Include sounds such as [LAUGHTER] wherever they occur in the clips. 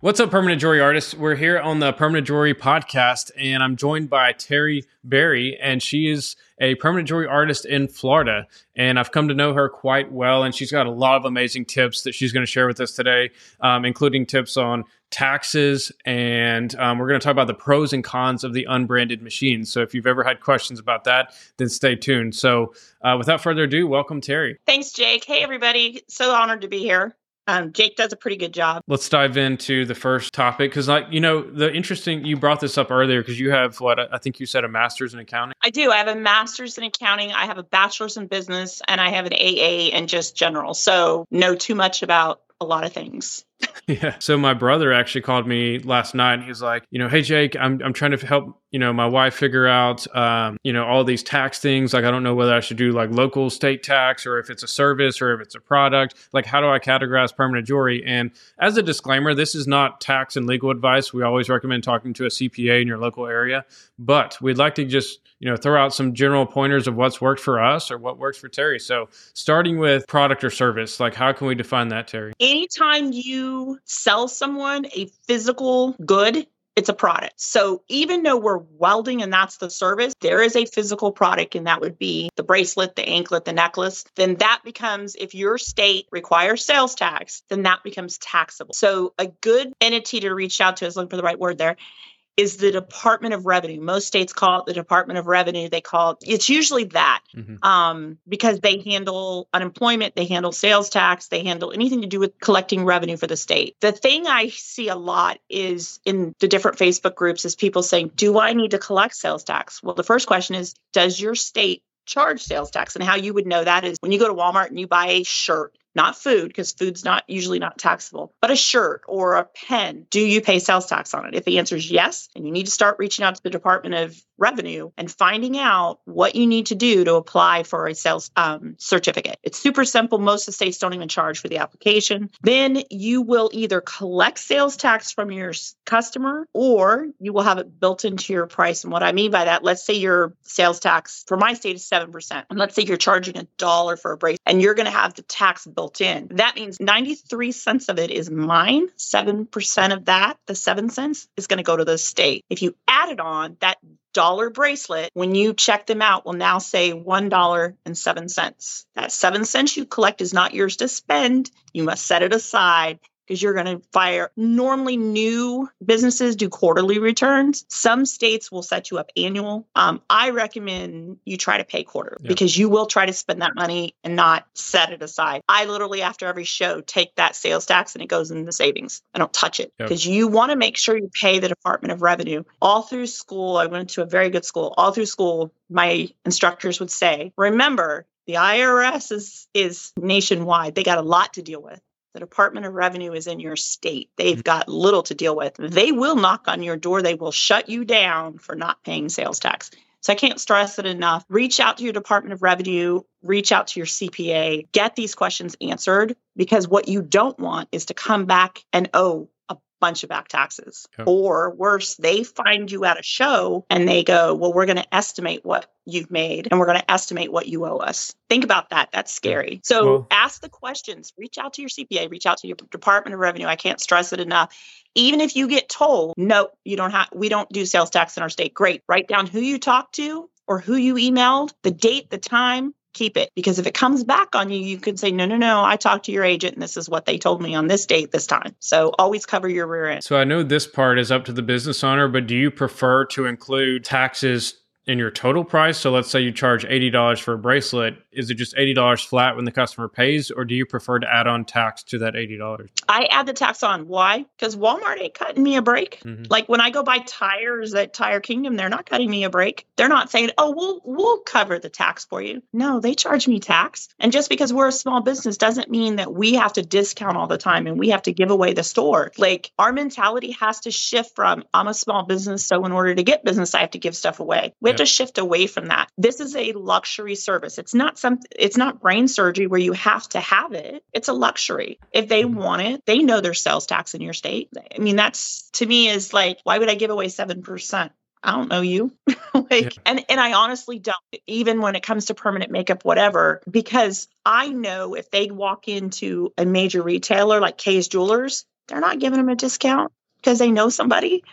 What's up, permanent jewelry artists? We're here on the Permanent Jewelry podcast, and I'm joined by Terri Berry, and she is a permanent jewelry artist in Florida. And I've come to know her quite well, and she's got a lot of amazing tips that she's going to share with us today, um, including tips on taxes, and um, we're going to talk about the pros and cons of the unbranded machines. So if you've ever had questions about that, then stay tuned. So uh, without further ado, welcome, Terri. Thanks, Jake. Hey, everybody. So honored to be here. Um, Jake does a pretty good job. Let's dive into the first topic because, like, you know, the interesting you brought this up earlier because you have what I think you said a master's in accounting. I do. I have a master's in accounting. I have a bachelor's in business, and I have an AA in just general. So know too much about a lot of things. [LAUGHS] [LAUGHS] yeah. So my brother actually called me last night. He's like, you know, hey Jake, I'm I'm trying to help you know my wife figure out um, you know all these tax things. Like I don't know whether I should do like local state tax or if it's a service or if it's a product. Like how do I categorize permanent jewelry? And as a disclaimer, this is not tax and legal advice. We always recommend talking to a CPA in your local area, but we'd like to just you know throw out some general pointers of what's worked for us or what works for Terri. So starting with product or service, like how can we define that, Terri? Anytime you sell someone a physical good it's a product. So even though we're welding and that's the service, there is a physical product, and that would be the bracelet, the anklet, the necklace. Then that becomes, if your state requires sales tax, then that becomes taxable. So a good entity to reach out to is looking for the right word there is the Department of Revenue. Most states call it the Department of Revenue. They call it, it's usually that mm-hmm. um, because they handle unemployment, they handle sales tax, they handle anything to do with collecting revenue for the state. The thing I see a lot is in the different Facebook groups is people saying, Do I need to collect sales tax? Well, the first question is, Does your state charge sales tax? And how you would know that is when you go to Walmart and you buy a shirt not food because food's not usually not taxable, but a shirt or a pen, do you pay sales tax on it? If the answer is yes, and you need to start reaching out to the Department of Revenue and finding out what you need to do to apply for a sales um, certificate. It's super simple. Most of the states don't even charge for the application. Then you will either collect sales tax from your customer or you will have it built into your price. And what I mean by that, let's say your sales tax for my state is 7%. And let's say you're charging a dollar for a bracelet and you're going to have the tax built in. That means 93 cents of it is mine. 7% of that, the 7 cents, is going to go to the state. If you add it on, that dollar bracelet, when you check them out, will now say $1.07. That 7 cents you collect is not yours to spend. You must set it aside because you're going to fire. Normally, new businesses do quarterly returns. Some states will set you up annual. Um, I recommend you try to pay quarter yeah. because you will try to spend that money and not set it aside. I literally, after every show, take that sales tax and it goes in the savings. I don't touch it because yep. you want to make sure you pay the Department of Revenue. All through school, I went to a very good school. All through school, my instructors would say, remember, the IRS is is nationwide. They got a lot to deal with. The Department of Revenue is in your state. They've mm-hmm. got little to deal with. They will knock on your door. They will shut you down for not paying sales tax. So I can't stress it enough. Reach out to your Department of Revenue, reach out to your CPA, get these questions answered because what you don't want is to come back and owe bunch of back taxes. Or worse, they find you at a show and they go, Well, we're going to estimate what you've made and we're going to estimate what you owe us. Think about that. That's scary. So well, ask the questions, reach out to your CPA, reach out to your Department of Revenue. I can't stress it enough. Even if you get told, no, you don't have, we don't do sales tax in our state. Great. Write down who you talked to or who you emailed, the date, the time, keep it because if it comes back on you, you can say, no, no, no, I talked to your agent and this is what they told me on this date, this time. So always cover your rear end. So I know this part is up to the business owner, but do you prefer to include taxes in your total price. So let's say you charge $80 for a bracelet. Is it just $80 flat when the customer pays, or do you prefer to add on tax to that $80? I add the tax on. Why? Because Walmart ain't cutting me a break. Mm-hmm. Like when I go buy tires at Tire Kingdom, they're not cutting me a break. They're not saying, oh, we'll we'll cover the tax for you. No, they charge me tax. And just because we're a small business doesn't mean that we have to discount all the time and we have to give away the store. Like our mentality has to shift from I'm a small business, so in order to get business, I have to give stuff away. We have to shift away from that. This is a luxury service. It's not something it's not brain surgery where you have to have it. It's a luxury. If they mm-hmm. want it, they know there's sales tax in your state. I mean, that's to me is like, why would I give away 7%? I don't know you. [LAUGHS] like yeah. and and I honestly don't even when it comes to permanent makeup whatever because I know if they walk into a major retailer like Kay's Jewelers they're not giving them a discount because they know somebody.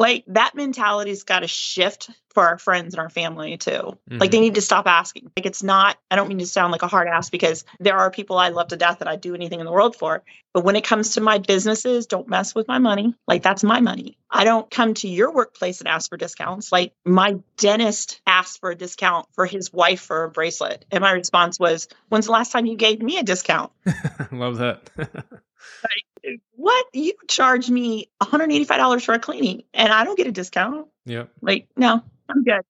Like that mentality's got to shift for our friends and our family too. Mm-hmm. Like they mm-hmm. need to stop asking. Like it's not, I don't mean to sound like a hard ass because there are people I love to death that I'd do anything in the world for. But when it comes to my businesses, don't mess with my money. Like that's my money. I don't come to your workplace and ask for discounts. Like my dentist asked for a discount for his wife for a bracelet. And my response was, When's the last time you gave me a discount? [LAUGHS] love that. [LAUGHS] like, what? You charge me $185 for a cleaning and I don't get a discount. Yep. Like, no, I'm good.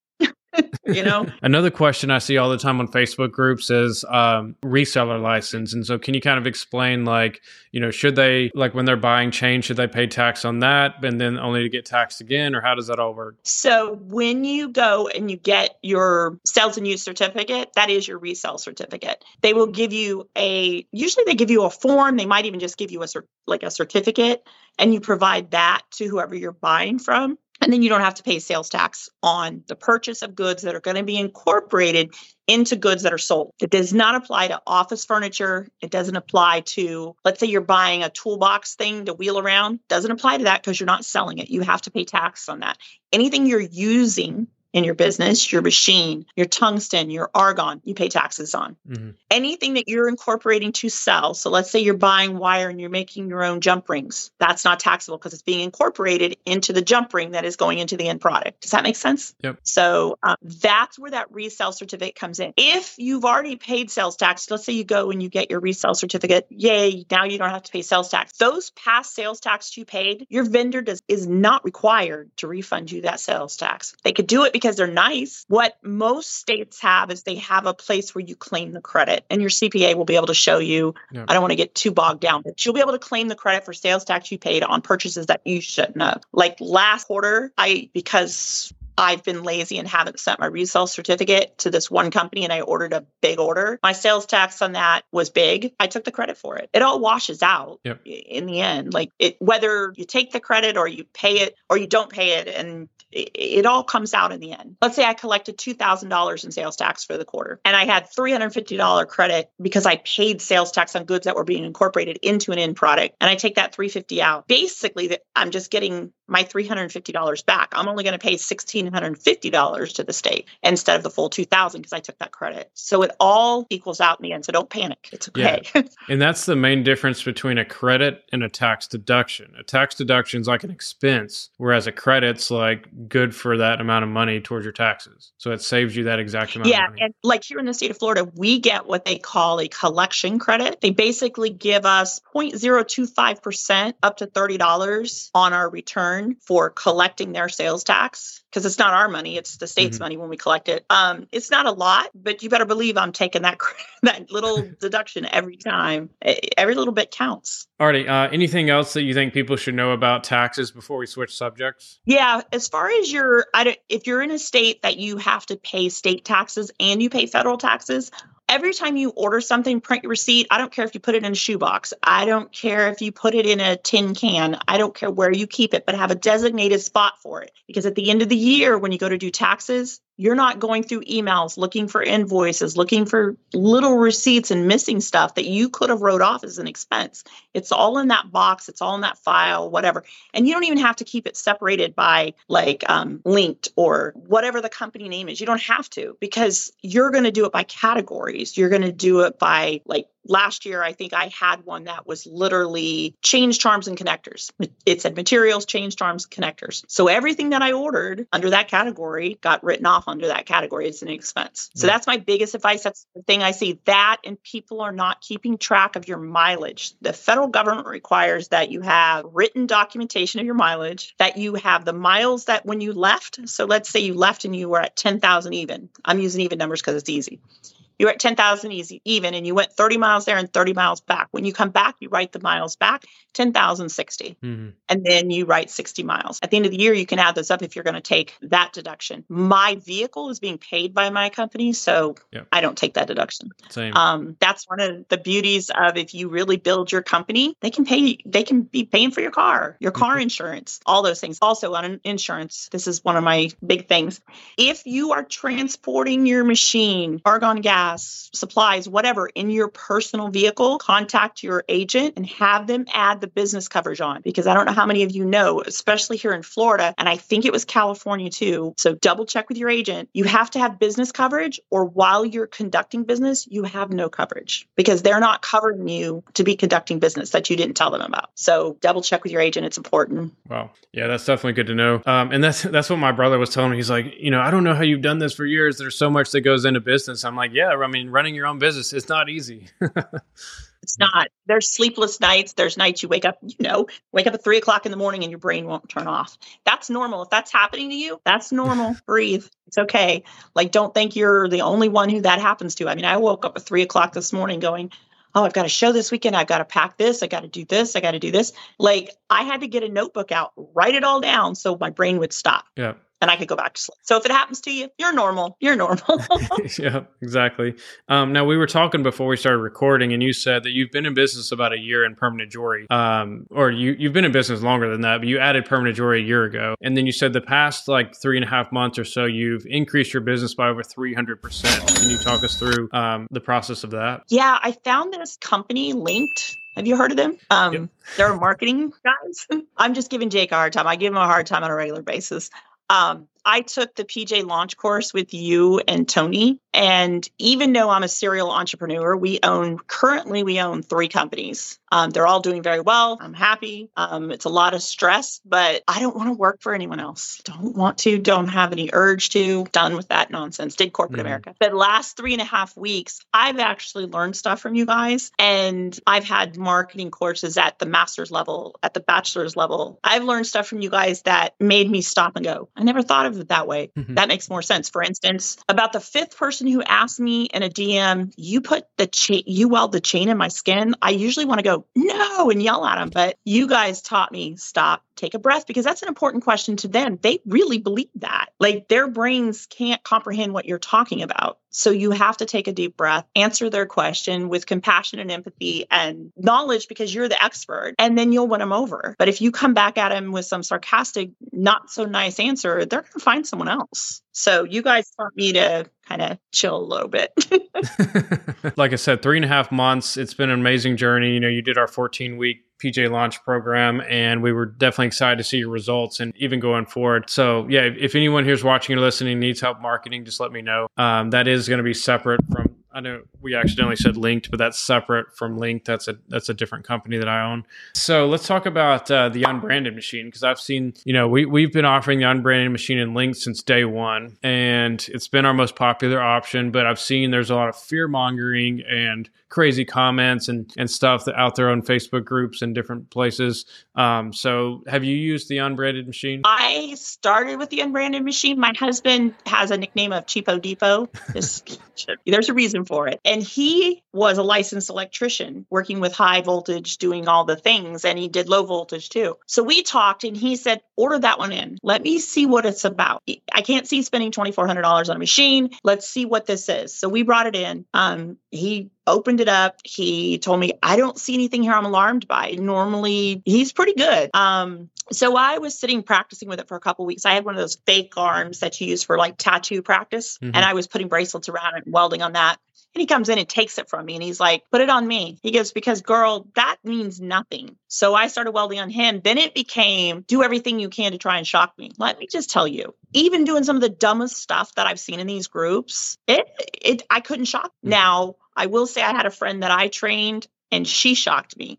[LAUGHS] you know? Another question i see all the time on facebook groups is um, reseller license. And so can you kind of explain like you know should they like when they're buying chain should they pay tax on that and then only to get taxed again? Or how does that all work? So when you go and you get your sales and use certificate that is your resale certificate. They will give you a usually they give you a form. They might even just give you a like a certificate and you provide that to whoever you're buying from and then you don't have to pay sales tax on the purchase of goods that are going to be incorporated into goods that are sold. It does not apply to office furniture. It doesn't apply to, let's say you're buying a toolbox thing to wheel around. Doesn't apply to that because you're not selling it. You have to pay tax on that. Anything you're using in your business, your machine, your tungsten, your argon, you pay taxes on. Mm-hmm. Anything that you're incorporating to sell. So let's say you're buying wire and you're making your own jump rings. That's not taxable because it's being incorporated into the jump ring that is going into the end product. Does that make sense? Yep. So um, that's where that resale certificate comes in. If you've already paid sales tax, let's say you go and you get your resale certificate, yay, now you don't have to pay sales tax. Those past sales tax you paid, your vendor does is not required to refund you that sales tax. They could do it because they're nice. What most states have is they have a place where you claim the credit, and your CPA will be able to show you. Yeah. I don't want to get too bogged down, but you'll be able to claim the credit for sales tax you paid on purchases that you shouldn't have. Like last quarter, I, because I've been lazy and haven't sent my resale certificate to this one company and I ordered a big order. My sales tax on that was big. I took the credit for it. It all washes out yep. in the end. Like it, whether you take the credit or you pay it or you don't pay it and it, it all comes out in the end. Let's say I collected $2,000 in sales tax for the quarter and I had $350 credit because I paid sales tax on goods that were being incorporated into an end product and I take that 350 out. Basically, I'm just getting my $350 back. I'm only going to pay $1,650 to the state instead of the full 2000 because I took that credit. So it all equals out in the end. So don't panic. It's okay. Yeah. [LAUGHS] and that's the main difference between a credit and a tax deduction. A tax deduction is like an expense, whereas a credit's like good for that amount of money towards your taxes. So it saves you that exact amount yeah, and like here in the state of Florida, we get what they call a collection credit. They basically give us 0.025% up to $30 on our return return for collecting their sales tax because it's not our money it's the state's mm-hmm. money when we collect it. Um, it's not a lot but you better believe i'm taking that [LAUGHS] that little [LAUGHS] deduction every time. Every little bit counts. Artie uh, anything else that you think people should know about taxes before we switch subjects? Yeah as far as your I don't, if you're in a state that you have to pay state taxes and you pay federal taxes every time you order something, print your receipt. I don't care if you put it in a shoebox. I don't care if you put it in a tin can. I don't care where you keep it, but have a designated spot for it. Because at the end of the year, when you go to do taxes, you're not going through emails looking for invoices, looking for little receipts and missing stuff that you could have wrote off as an expense. It's all in that box, it's all in that file, whatever. And you don't even have to keep it separated by like um, linked or whatever the company name is. You don't have to because you're going to do it by categories. You're going to do it by like last year i think i had one that was literally change charms and connectors. It said materials change charms connectors. So everything that i ordered under that category got written off under that category as an expense. So that's my biggest advice. That's the thing i see that and people are not keeping track of your mileage. The federal government requires that you have written documentation of your mileage that you have the miles that when you left. So let's say you left and you were at 10,000 even. I'm using even numbers because it's easy you're at 10,000 easy even and you went 30 miles there and 30 miles back. When you come back, you write the miles back 10,060 mm-hmm. and then you write 60 miles. At the end of the year, you can add those up if you're going to take that deduction. My vehicle is being paid by my company, so yep. I don't take that deduction. Same. Um, that's one of the beauties of if you really build your company, they can pay, they can be paying for your car, your car mm-hmm. insurance, all those things. Also on insurance, this is one of my big things. If you are transporting your machine, argon gas, gas, supplies, whatever in your personal vehicle, contact your agent and have them add the business coverage on because I don't know how many of you know, especially here in Florida, and I think it was California too. So double check with your agent. You have to have business coverage, or while you're conducting business, you have no coverage because they're not covering you to be conducting business that you didn't tell them about. So double check with your agent. It's important. Wow. Yeah, that's definitely good to know. Um, and that's that's what my brother was telling me. He's like, you know, I don't know how you've done this for years. There's so much that goes into business. I'm like, yeah, I mean, running your own business is not easy. [LAUGHS] It's not. There's sleepless nights. There's nights you wake up, you know, wake up at three o'clock in the morning and your brain won't turn off. That's normal. If that's happening to you, that's normal. [LAUGHS] Breathe. It's okay. Like, don't think you're the only one who that happens to. I mean, I woke up at three o'clock this morning going, oh, I've got a show this weekend. I've got to pack this. I got to do this. I got to do this. Like, I had to get a notebook out, write it all down so my brain would stop. Yeah and I could go back to sleep. So if it happens to you, you're normal. You're normal. [LAUGHS] yeah, exactly. Um, now we were talking before we started recording, and you said that you've been in business about a year in permanent jewelry, um, or you you've been in business longer than that, but you added permanent jewelry a year ago, and then you said the past like three and a half months or so, you've increased your business by over three hundred percent. Can you talk us through um, the process of that? Yeah, I found this company Linked have you heard of them? Um, yep. They're marketing [LAUGHS] guys. I'm just giving Jake a hard time. I give him a hard time on a regular basis. Um, I took the PJ launch course with you and Tony. And even though I'm a serial entrepreneur, we own currently we own three companies. Um, they're all doing very well. I'm happy. Um, it's a lot of stress, but I don't want to work for anyone else. Don't want to. Don't have any urge to. Done with that nonsense. Did corporate mm-hmm. America. But last three and a half weeks, I've actually learned stuff from you guys, and I've had marketing courses at the master's level, at the bachelor's level. I've learned stuff from you guys that made me stop and go. I never thought of it that way. Mm-hmm. That makes more sense. For instance, about the fifth person who asked me in a DM, you put the chain, you weld the chain in my skin. I usually want to go, no, and yell at them. But you guys taught me stop, take a breath, because that's an important question to them. They really believe that. Like their brains can't comprehend what you're talking about. So you have to take a deep breath, answer their question with compassion and empathy and knowledge because you're the expert, and then you'll win them over. But if you come back at them with some sarcastic, not so nice answer, they're going to find someone else. So you guys taught me to kind of chill a little bit. [LAUGHS] [LAUGHS] like I said, three and a half months. It's been an amazing journey. You know, you did our 14 week PJ launch program, and we were definitely excited to see your results and even going forward. So, yeah, if anyone here's watching or listening needs help marketing, just let me know. Um, that is going to be separate from I know we accidentally said Linked, but that's separate from Linked. That's a that's a different company that I own. So let's talk about uh, the unbranded machine because I've seen you know we we've been offering the unbranded machine in Linked since day one, and it's been our most popular option. But I've seen there's a lot of fear mongering and crazy comments and and stuff that out there on Facebook groups and different places. Um, so have you used the unbranded machine? I started with the unbranded machine. My husband has a nickname of Cheapo Depot. [LAUGHS] there's a reason for it. And he was a licensed electrician working with high voltage, doing all the things, and he did low voltage too. So we talked and he said, order that one in. Let me see what it's about. I can't see spending $2,400 on a machine. Let's see what this is. So we brought it in. Um, he opened it up. He told me, I don't see anything here I'm alarmed by. Normally, he's pretty good. Um, so I was sitting practicing with it for a couple weeks. I had one of those fake arms that you use for like tattoo practice, mm-hmm. and I was putting bracelets around it, welding on that. And he comes in and takes it from me and he's like, put it on me. He goes, because girl, that means nothing. So I started welding on him. Then it became do everything you can to try and shock me. Let me just tell you, even doing some of the dumbest stuff that I've seen in these groups, it, it I couldn't shock. Mm-hmm. Now, I will say I had a friend that I trained and she shocked me.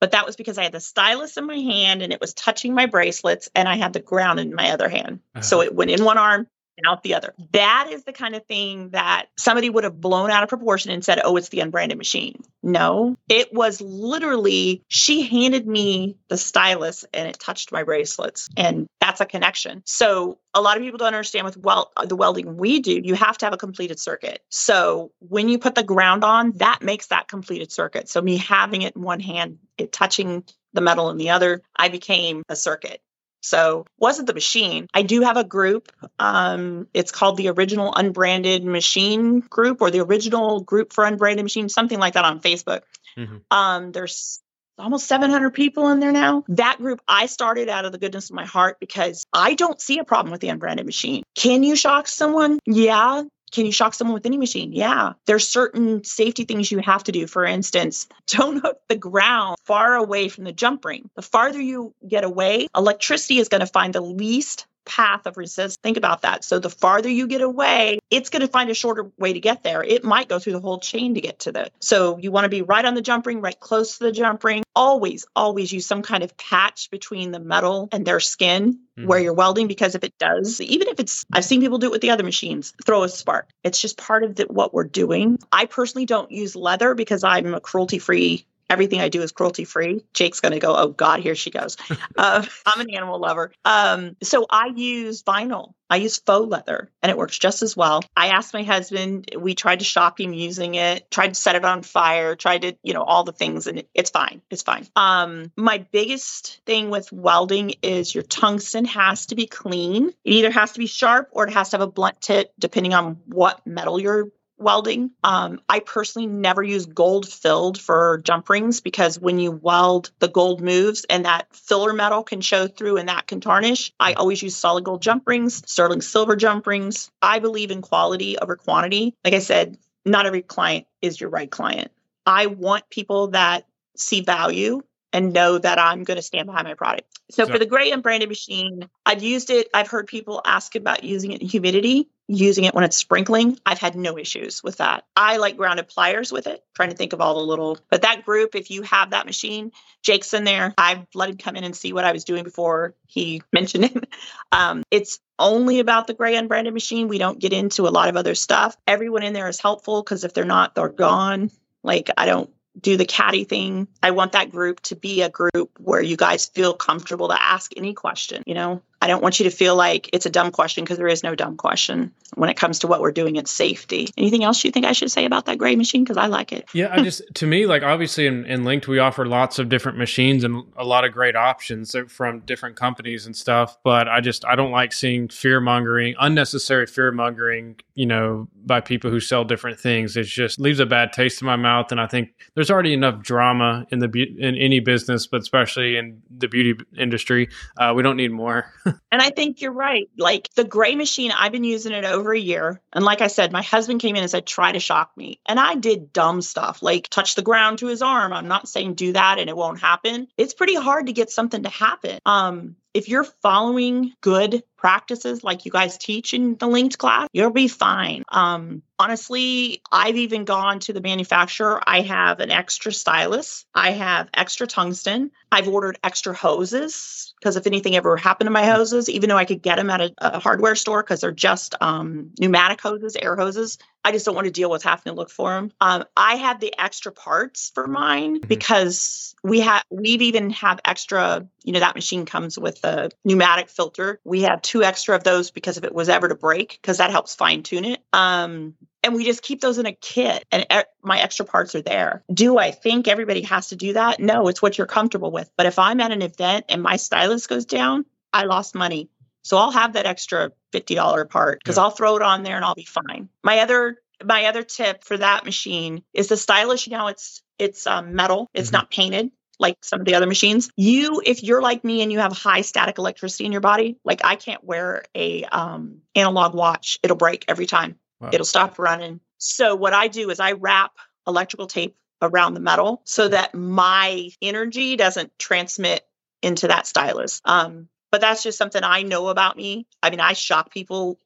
But that was because I had the stylus in my hand and it was touching my bracelets and I had the ground in my other hand. Uh-huh. So it went in one arm out the other. That is the kind of thing that somebody would have blown out of proportion and said, oh, it's the unbranded machine. No, it was literally, she handed me the stylus and it touched my bracelets. And that's a connection. So a lot of people don't understand with well the welding we do, you have to have a completed circuit. So when you put the ground on, that makes that completed circuit. So me having it in one hand, it touching the metal in the other, I became a circuit. So wasn't the machine. I do have a group. Um, it's called the Original Unbranded Machine Group or the Original Group for Unbranded Machines, something like that on Facebook. Mm-hmm. Um, there's almost 700 people in there now. That group I started out of the goodness of my heart because I don't see a problem with the unbranded machine. Can you shock someone? Yeah. Can you shock someone with any machine? Yeah. There's certain safety things you have to do. For instance, [LAUGHS] don't hook the ground far away from the jump ring. The farther you get away, electricity is going to find the least path of resistance. Think about that. So the farther you get away, it's going to find a shorter way to get there. It might go through the whole chain to get to the. So you want to be right on the jump ring, right close to the jump ring. Always, always use some kind of patch between the metal and their skin mm-hmm. where you're welding because if it does, even if it's, I've seen people do it with the other machines, throw a spark. It's just part of the, what we're doing. I personally don't use leather because I'm a cruelty free everything I do is cruelty free. Jake's going to go, oh God, here she goes. [LAUGHS] uh, I'm an animal lover. Um, so I use vinyl. I use faux leather and it works just as well. I asked my husband, we tried to shock him using it, tried to set it on fire, tried to, you know, all the things and it's fine. It's fine. Um, my biggest thing with welding is your tungsten has to be clean. It either has to be sharp or it has to have a blunt tip, depending on what metal you're welding. Um, I personally never use gold filled for jump rings because when you weld, the gold moves and that filler metal can show through and that can tarnish. I always use solid gold jump rings, sterling silver jump rings. I believe in quality over quantity. Like I said, not every client is your right client. I want people that see value and know that I'm going to stand behind my product. So, so for the gray unbranded machine, I've used it. I've heard people ask about using it in humidity using it when it's sprinkling, I've had no issues with that. I like grounded pliers with it, trying to think of all the little, but that group, if you have that machine, Jake's in there. I've let him come in and see what I was doing before he [LAUGHS] mentioned it. Um, it's only about the gray unbranded machine. We don't get into a lot of other stuff. Everyone in there is helpful because if they're not, they're gone. Like I don't do the caddy thing. I want that group to be a group where you guys feel comfortable to ask any question, you know? I don't want you to feel like it's a dumb question because there is no dumb question when it comes to what we're doing in safety. Anything else you think I should say about that gray machine? Because I like it. yeah, I just, to me, like obviously in, in Linked, we offer lots of different machines and a lot of great options from different companies and stuff. But I just, I don't like seeing fear mongering, unnecessary fear mongering, you know, by people who sell different things. It just leaves a bad taste in my mouth. And I think there's already enough drama in the, in any business, but especially in the beauty industry. Uh, we don't need more. [LAUGHS] [LAUGHS] and I think you're right. Like the gray machine, I've been using it over a year. And like I said, my husband came in and said, try to shock me. And I did dumb stuff like touch the ground to his arm. I'm not saying do that and it won't happen. It's pretty hard to get something to happen. Um, if you're following good practices like you guys teach in the Linked class, you'll be fine. Um, honestly, I've even gone to the manufacturer. I have an extra stylus, I have extra tungsten, I've ordered extra hoses because if anything ever happened to my hoses, even though I could get them at a, a hardware store because they're just um, pneumatic hoses, air hoses, I just don't want to deal with having to look for them. Um, I have the extra parts for mine mm-hmm. because we have we've even have extra. You know that machine comes with a pneumatic filter. We have two extra of those because if it was ever to break, because that helps fine tune it. Um, and we just keep those in a kit and e- my extra parts are there. Do I think everybody has to do that? No, it's what you're comfortable with. But if I'm at an event and my stylus goes down, I lost money. So I'll have that extra $50 part because yeah. I'll throw it on there and I'll be fine. My other my other tip for that machine is the stylus. You know, it's it's um, metal. It's mm-hmm. not painted like some of the other machines. You, if you're like me and you have high static electricity in your body, like I can't wear a um, analog watch. It'll break every time. Wow. It'll stop running. So what I do is I wrap electrical tape around the metal so that my energy doesn't transmit into that stylus. Um, but that's just something I know about me. I mean, I shock people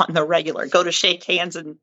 on the regular. Go to shake hands and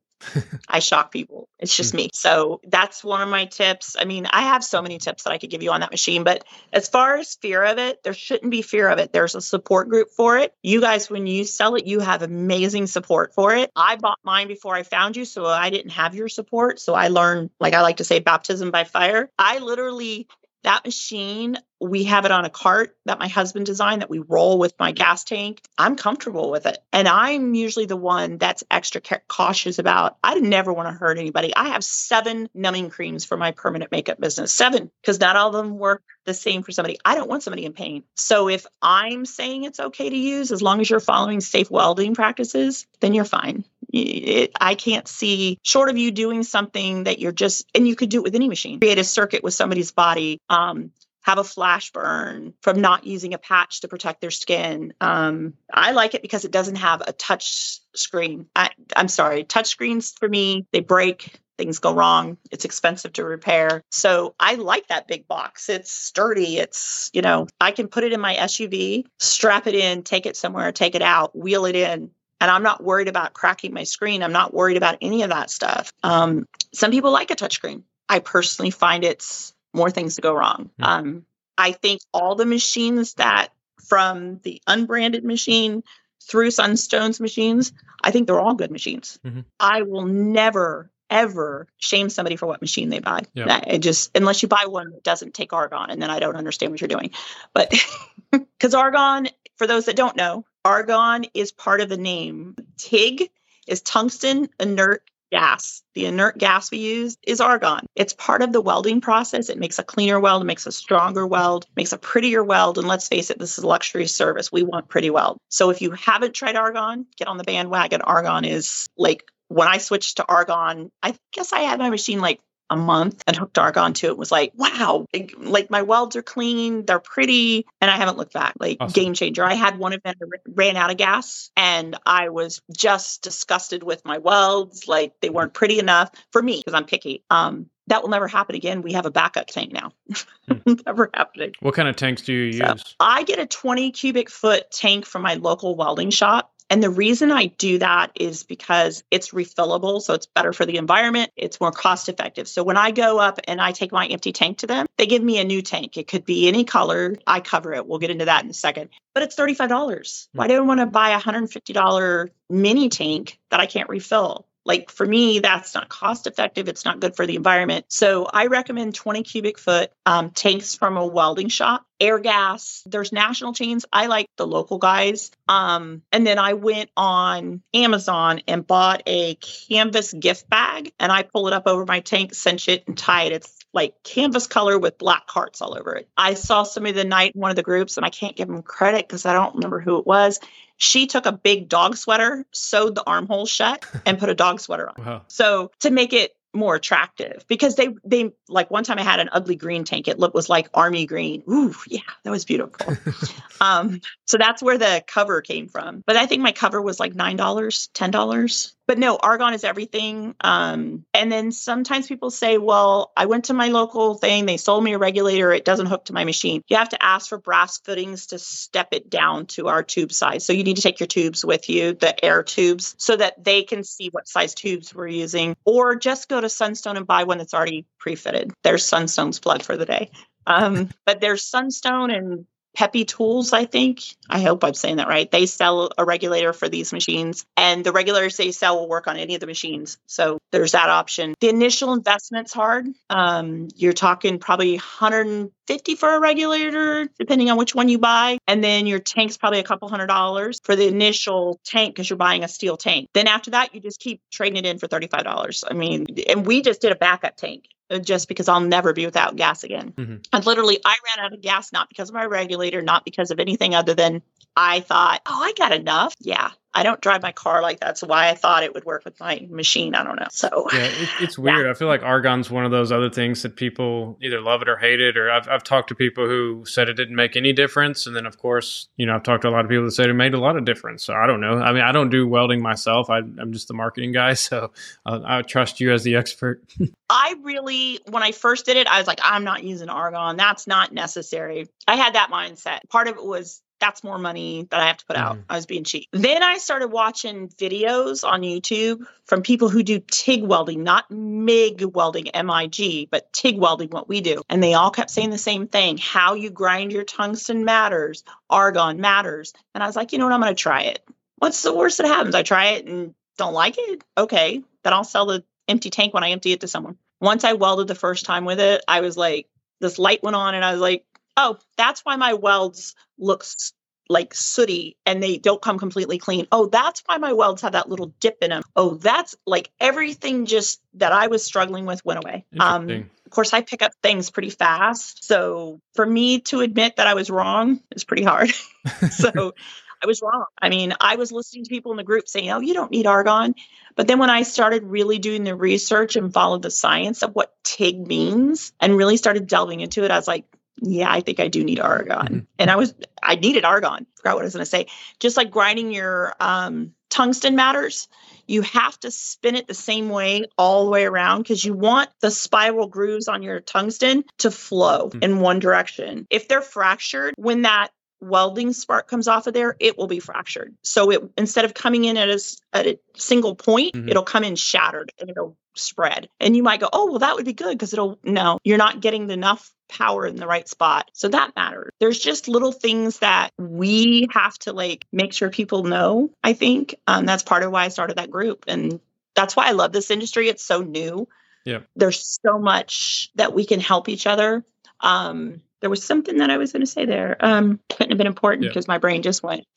I shock people. It's just hmm. me. So that's one of my tips. I mean, I have so many tips that I could give you on that machine, but as far as fear of it, there shouldn't be fear of it. There's a support group for it. You guys, when you sell it, you have amazing support for it. I bought mine before I found you, so I didn't have your support. So I learned, like I like to say, baptism by fire. I literally that machine, we have it on a cart that my husband designed that we roll with my gas tank. I'm comfortable with it. And I'm usually the one that's extra cautious about, I never want to hurt anybody. I have seven numbing creams for my permanent makeup business, seven, because not all of them work the same for somebody. I don't want somebody in pain. So if I'm saying it's okay to use, as long as you're following safe welding practices, then you're fine it, I can't see, short of you doing something that you're just, and you could do it with any machine, create a circuit with somebody's body. Um, have a flash burn from not using a patch to protect their skin. Um, I like it because it doesn't have a touch screen. I, I'm sorry, touch screens for me, they break. Things go wrong. It's expensive to repair. So I like that big box. It's sturdy. It's, you know, I can put it in my SUV, strap it in, take it somewhere, take it out, wheel it in, and I'm not worried about cracking my screen. I'm not worried about any of that stuff. Um, some people like a touchscreen. I personally find it's more things to go wrong. Mm-hmm. Um, I think all the machines that from the unbranded machine through Sunstone's machines, I think they're all good machines. Mm-hmm. I will never ever shame somebody for what machine they buy. Yep. I just unless you buy one that doesn't take argon, and then I don't understand what you're doing. But [LAUGHS] because argon, for those that don't know, argon is part of the name. TIG is tungsten inert gas. The inert gas we use is argon. It's part of the welding process. It makes a cleaner weld, it makes a stronger weld, makes a prettier weld. And let's face it, this is a luxury service. We want pretty weld. So if you haven't tried argon, get on the bandwagon. Argon is like when I switched to argon, I guess I had my machine like a month and hooked argon to it was like wow like my welds are clean they're pretty and i haven't looked back like awesome. game changer i had one event that ran out of gas and i was just disgusted with my welds like they weren't pretty enough for me because i'm picky um that will never happen again. We have a backup tank now. [LAUGHS] Hmm. never happening. What kind of tanks do you use? I get a 20 cubic foot tank from my local welding shop. And the reason I do that is because it's refillable. So it's better for the environment. It's more cost effective. So when I go up and I take my empty tank to them, they give me a new tank. It could be any color. I cover it. We'll get into that in a second. But it's $35. Why hmm. do I want to buy a $150 mini tank that I can't refill? Like for me, that's not cost effective. It's not good for the environment. So I recommend 20 cubic foot um, tanks from a welding shop. Airgas, there's national chains. I like the local guys. Um, and then I went on Amazon and bought a canvas gift bag and I pull it up over my tank, cinch it, and tie it. It's like canvas color with black hearts all over it. I saw somebody the night in one of the groups, and I can't give them credit because I don't remember who it was. She took a big dog sweater, sewed the armhole shut, [LAUGHS] and put a dog sweater on. Wow. So to make it more attractive because they they like one time I had an ugly green tank. It looked was like army green. Ooh, yeah, that was beautiful. [LAUGHS] um, so that's where the cover came from. But I think my cover was like nine dollars, ten dollars. But no, argon is everything. Um, and then sometimes people say, well, I went to my local thing, they sold me a regulator, it doesn't hook to my machine. You have to ask for brass fittings to step it down to our tube size. So you need to take your tubes with you, the air tubes, so that they can see what size tubes we're using, or just go to Sunstone and buy one that's already pre-fitted. There's Sunstone's plug for the day. Um, but there's Sunstone and Peppy Tools, I think. I hope I'm saying that right. They sell a regulator for these machines, and the regulators they sell will work on any of the machines. So there's that option. The initial investment's hard. Um, you're talking probably 150 for a regulator, depending on which one you buy, and then your tank's probably a couple hundred dollars for the initial tank because you're buying a steel tank. Then after that, you just keep trading it in for $35. I mean, and we just did a backup tank just because I'll never be without gas again. Mm-hmm. And literally, I ran out of gas not because of my regulator, not because of anything other than I thought, oh, I got enough. Yeah, I don't drive my car like that. So why I thought it would work with my machine, I don't know. So yeah, it, it's weird. Yeah. I feel like argon's one of those other things that people either love it or hate it. Or I've I've talked to people who said it didn't make any difference, and then of course, you know, I've talked to a lot of people that said it made a lot of difference. So I don't know. I mean, I don't do welding myself. I, am just the marketing guy, [LAUGHS] so uh, I trust you as the expert. [LAUGHS] I really, when I first did it, I was like, I'm not using argon. That's not necessary. I had that mindset. Part of it was that's more money that I have to put out. Mm. I was being cheap. Then I started watching videos on YouTube from people who do TIG welding, not MIG welding, M I G, but TIG welding, what we do. And they all kept saying the same thing how you grind your tungsten matters, argon matters. And I was like, you know what? I'm going to try it. What's the worst that happens? I try it and don't like it. Okay. Then I'll sell the empty tank when I empty it to someone. Once I welded the first time with it, I was like, this light went on and I was like, oh, that's why my welds look like sooty and they don't come completely clean. Oh, that's why my welds have that little dip in them. Oh, that's like everything just that I was struggling with went away. Um, of course, I pick up things pretty fast. So for me to admit that I was wrong is pretty hard. [LAUGHS] so [LAUGHS] I was wrong. I mean, I was listening to people in the group saying, oh, you don't need argon. But then when I started really doing the research and followed the science of what TIG means and really started delving into it, I was like, yeah, I think I do need argon. Mm-hmm. And I was, I needed argon. Forgot what I was going to say. Just like grinding your um, tungsten matters, you have to spin it the same way all the way around because you want the spiral grooves on your tungsten to flow mm-hmm. in one direction. If they're fractured, when that welding spark comes off of there, it will be fractured. So it instead of coming in at a, at a single point, mm-hmm. it'll come in shattered and it'll spread. And you might go, oh, well, that would be good because it'll, no, you're not getting enough power in the right spot. So that matters. There's just little things that we have to like make sure people know, I think. Um, that's part of why I started that group. And that's why I love this industry. It's so new. Yeah. There's so much that we can help each other. Um, there was something that I was going to say there. Um, couldn't have been important yeah. because my brain just went.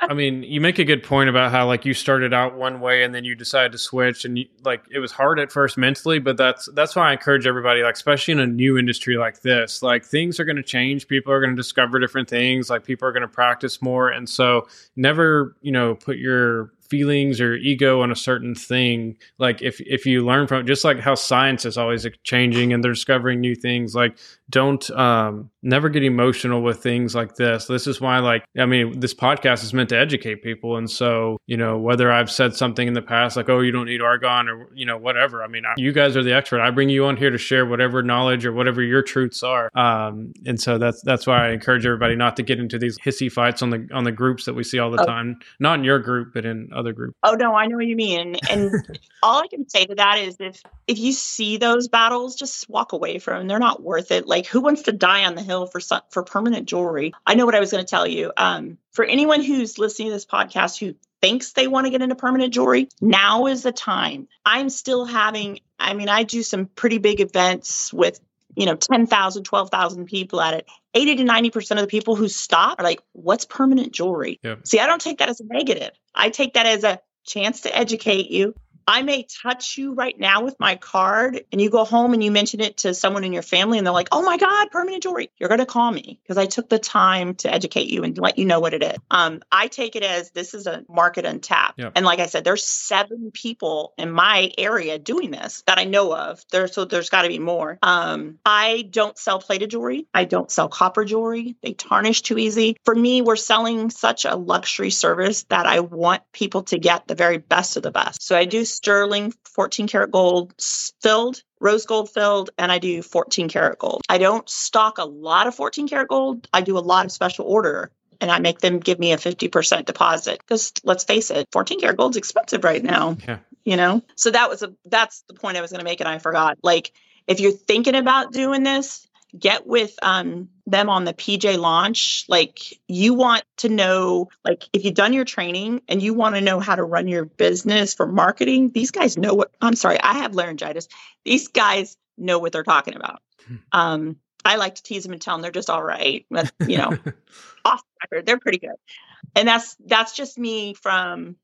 I mean, you make a good point about how like you started out one way and then you decided to switch, and you, like it was hard at first mentally, but that's that's why I encourage everybody, like especially in a new industry like this, like things are going to change. People are going to discover different things. Like people are going to practice more, and so never, you know, put your feelings or ego on a certain thing like if if you learn from just like how science is always changing and they're discovering new things like don't um never get emotional with things like this. This is why like i mean this podcast is meant to educate people. And so you know whether i've said something in the past like oh you don't need argon or you know whatever. I mean I, you guys are the expert. I bring you on here to share whatever knowledge or whatever your truths are. Um and so that's that's why i encourage everybody not to get into these hissy fights on the on the groups that we see all the oh. time. Not in your group but in other groups oh no i know what you mean and [LAUGHS] all i can say to that is if if you see those battles just walk away from them they're not worth it like who wants to die on the hill for for permanent jewelry? I know what I was going to tell you. Um, for anyone who's listening to this podcast who thinks they want to get into permanent jewelry, now is the time. I'm still having. I mean, I do some pretty big events with you know 10,000, 12,000 people at it. 80 to 90% of the people who stop are like, what's permanent jewelry? Yep. See, I don't take that as a negative. I take that as a chance to educate you, I may touch you right now with my card and you go home and you mention it to someone in your family and they're like, oh my God, permanent jewelry. You're going to call me because I took the time to educate you and let you know what it is. Um, I take it as this is a market untapped. Yep. And like I said, there's seven people in my area doing this that I know of. There, so there's got to be more. Um, I don't sell plated jewelry. I don't sell copper jewelry. They tarnish too easy. For me, we're selling such a luxury service that I want people to get the very best of the best. So I do sterling 14 karat gold filled, rose gold filled, and I do 14 karat gold. I don't stock a lot of 14 karat gold. I do a lot of special order and I make them give me a 50% deposit because let's face it, 14 karat gold's expensive right now. Yeah. You know? So that was a that's the point I was going to make and I forgot. Like if you're thinking about doing this, get with um, them on the PJ launch. Like you want to know, like if you've done your training and you want to know how to run your business for marketing, these guys know what. I'm sorry, I have laryngitis. These guys know what they're talking about. Hmm. Um, I like to tease them and tell them they're just all right, but you know, [LAUGHS] off record, they're pretty good. And that's that's just me from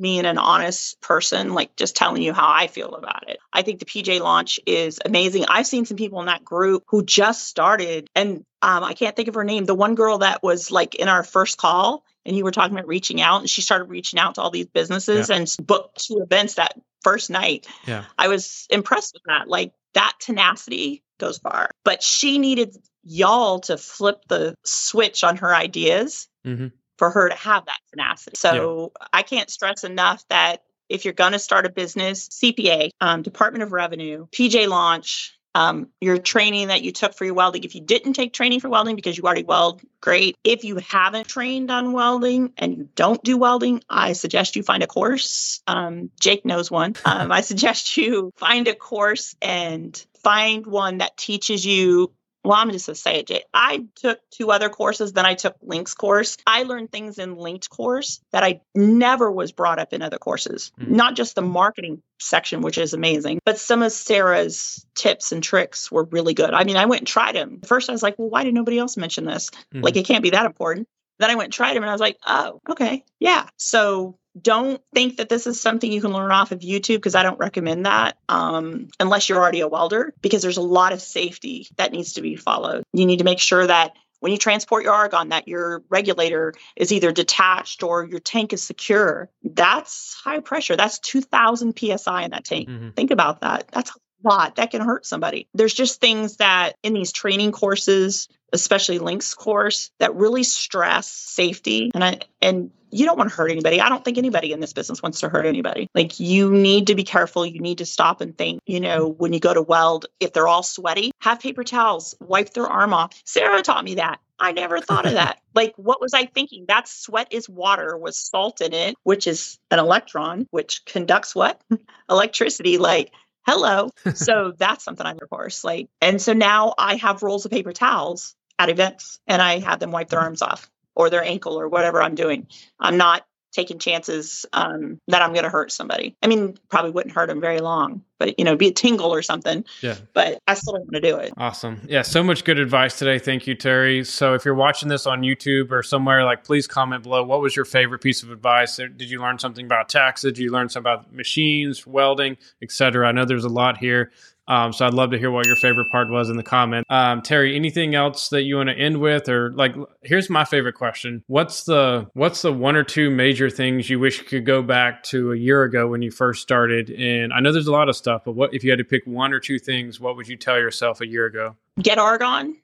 being an honest person, like just telling you how I feel about it. I think the PJ launch is amazing. I've seen some people in that group who just started, and um, I can't think of her name. The one girl that was like in our first call, and you were talking about reaching out, and she started reaching out to all these businesses yeah. and booked two events that first night. Yeah. I was impressed with that. Like that tenacity goes far. But she needed y'all to flip the switch on her ideas. Mm-hmm for her to have that tenacity. So yeah. I can't stress enough that if you're going to start a business, CPA, um, Department of Revenue, PJ Launch, um, your training that you took for your welding. If you didn't take training for welding because you already weld, great. If you haven't trained on welding and you don't do welding, I suggest you find a course. Um, Jake knows one. [LAUGHS] Um, I suggest you find a course and find one that teaches you well, I'm just gonna say it, Jay. I took two other courses, then I took Link's course. I learned things in Link's course that I never was brought up in other courses. Mm-hmm. Not just the marketing section, which is amazing, but some of Sarah's tips and tricks were really good. I mean, I went and tried them. First, I was like, well, why did nobody else mention this? Mm-hmm. Like, it can't be that important. Then I went and tried them and I was like, oh, okay. Yeah. So don't think that this is something you can learn off of YouTube because I don't recommend that um, unless you're already a welder because there's a lot of safety that needs to be followed. You need to make sure that when you transport your argon that your regulator is either detached or your tank is secure. That's high pressure. That's 2000 psi in that tank. Mm-hmm. Think about that. That's a lot that can hurt somebody. There's just things that in these training courses, especially Link's course, that really stress safety. And I and you don't want to hurt anybody. I don't think anybody in this business wants to hurt anybody. Like you need to be careful. You need to stop and think, you know, when you go to weld, if they're all sweaty, have paper towels, wipe their arm off. Sarah taught me that. I never thought of [LAUGHS] that. like, what was I thinking? That sweat is water with salt in it, which is an electron, which conducts what? [LAUGHS] Electricity. Like, hello. [LAUGHS] so that's something on your course. Like, and so now I have rolls of paper towels at events and I have them wipe their arms off or their ankle or whatever I'm doing. I'm not taking chances um, that I'm going to hurt somebody. I mean, probably wouldn't hurt them very long, but you know, be a tingle or something. Yeah. But I still don't want to do it. Awesome. Yeah. So much good advice today. Thank you, Terri. So if you're watching this on YouTube or somewhere, like, please comment below. What was your favorite piece of advice? Did you learn something about taxes? Did you learn something about machines, welding, etc.? I know there's a lot here. Um, so I'd love to hear what your favorite part was in the comment. Um, Terri, anything else that you want to end with, or like, here's my favorite question: What's the what's the one or two major things you wish you could go back to a year ago when you first started? And I know there's a lot of stuff, but what if you had to pick one or two things? What would you tell yourself a year ago? Get argon.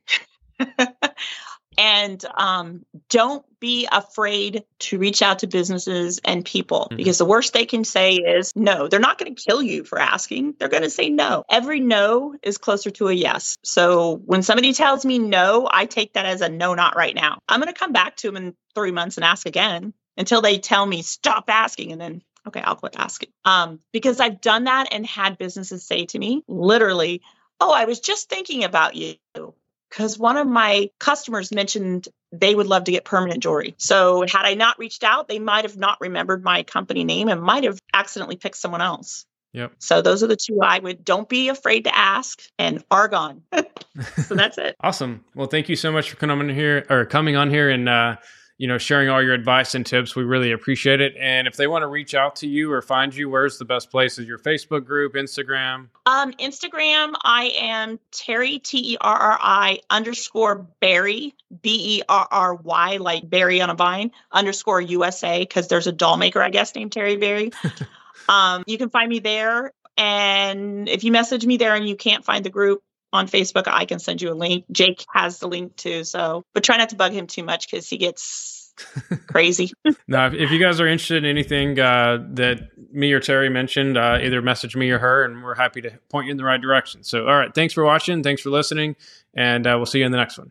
[LAUGHS] and um, don't be afraid to reach out to businesses and people mm-hmm. because the worst they can say is no. They're not going to kill you for asking. They're going to say no. Every no is closer to a yes. So when somebody tells me no, I take that as a no, not right now. I'm going to come back to them in three months and ask again until they tell me stop asking and then okay i'll quit asking um, because i've done that and had businesses say to me literally oh i was just thinking about you because one of my customers mentioned they would love to get permanent jewelry. So, had I not reached out, they might have not remembered my company name and might have accidentally picked someone else. Yep. So those are the two I would don't be afraid to ask and argon. [LAUGHS] so that's it. [LAUGHS] awesome. Well, thank you so much for coming on here or coming on here and uh, you know, sharing all your advice and tips. We really appreciate it. And if they want to reach out to you or find you, where's the best place? Is your Facebook group, Instagram? Um, Instagram, I am Terri T E R R I underscore Berry B E R R Y like berry on a vine underscore USA because there's a doll maker I guess named Terri Berry. [LAUGHS] um, you can find me there, and if you message me there and you can't find the group, on Facebook, I can send you a link. Jake has the link too. So, but try not to bug him too much because he gets [LAUGHS] crazy. [LAUGHS] now, if you guys are interested in anything uh, that me or Terri mentioned, uh, either message me or her, and we're happy to point you in the right direction. So, all right. Thanks for watching. Thanks for listening. And uh, we'll see you in the next one.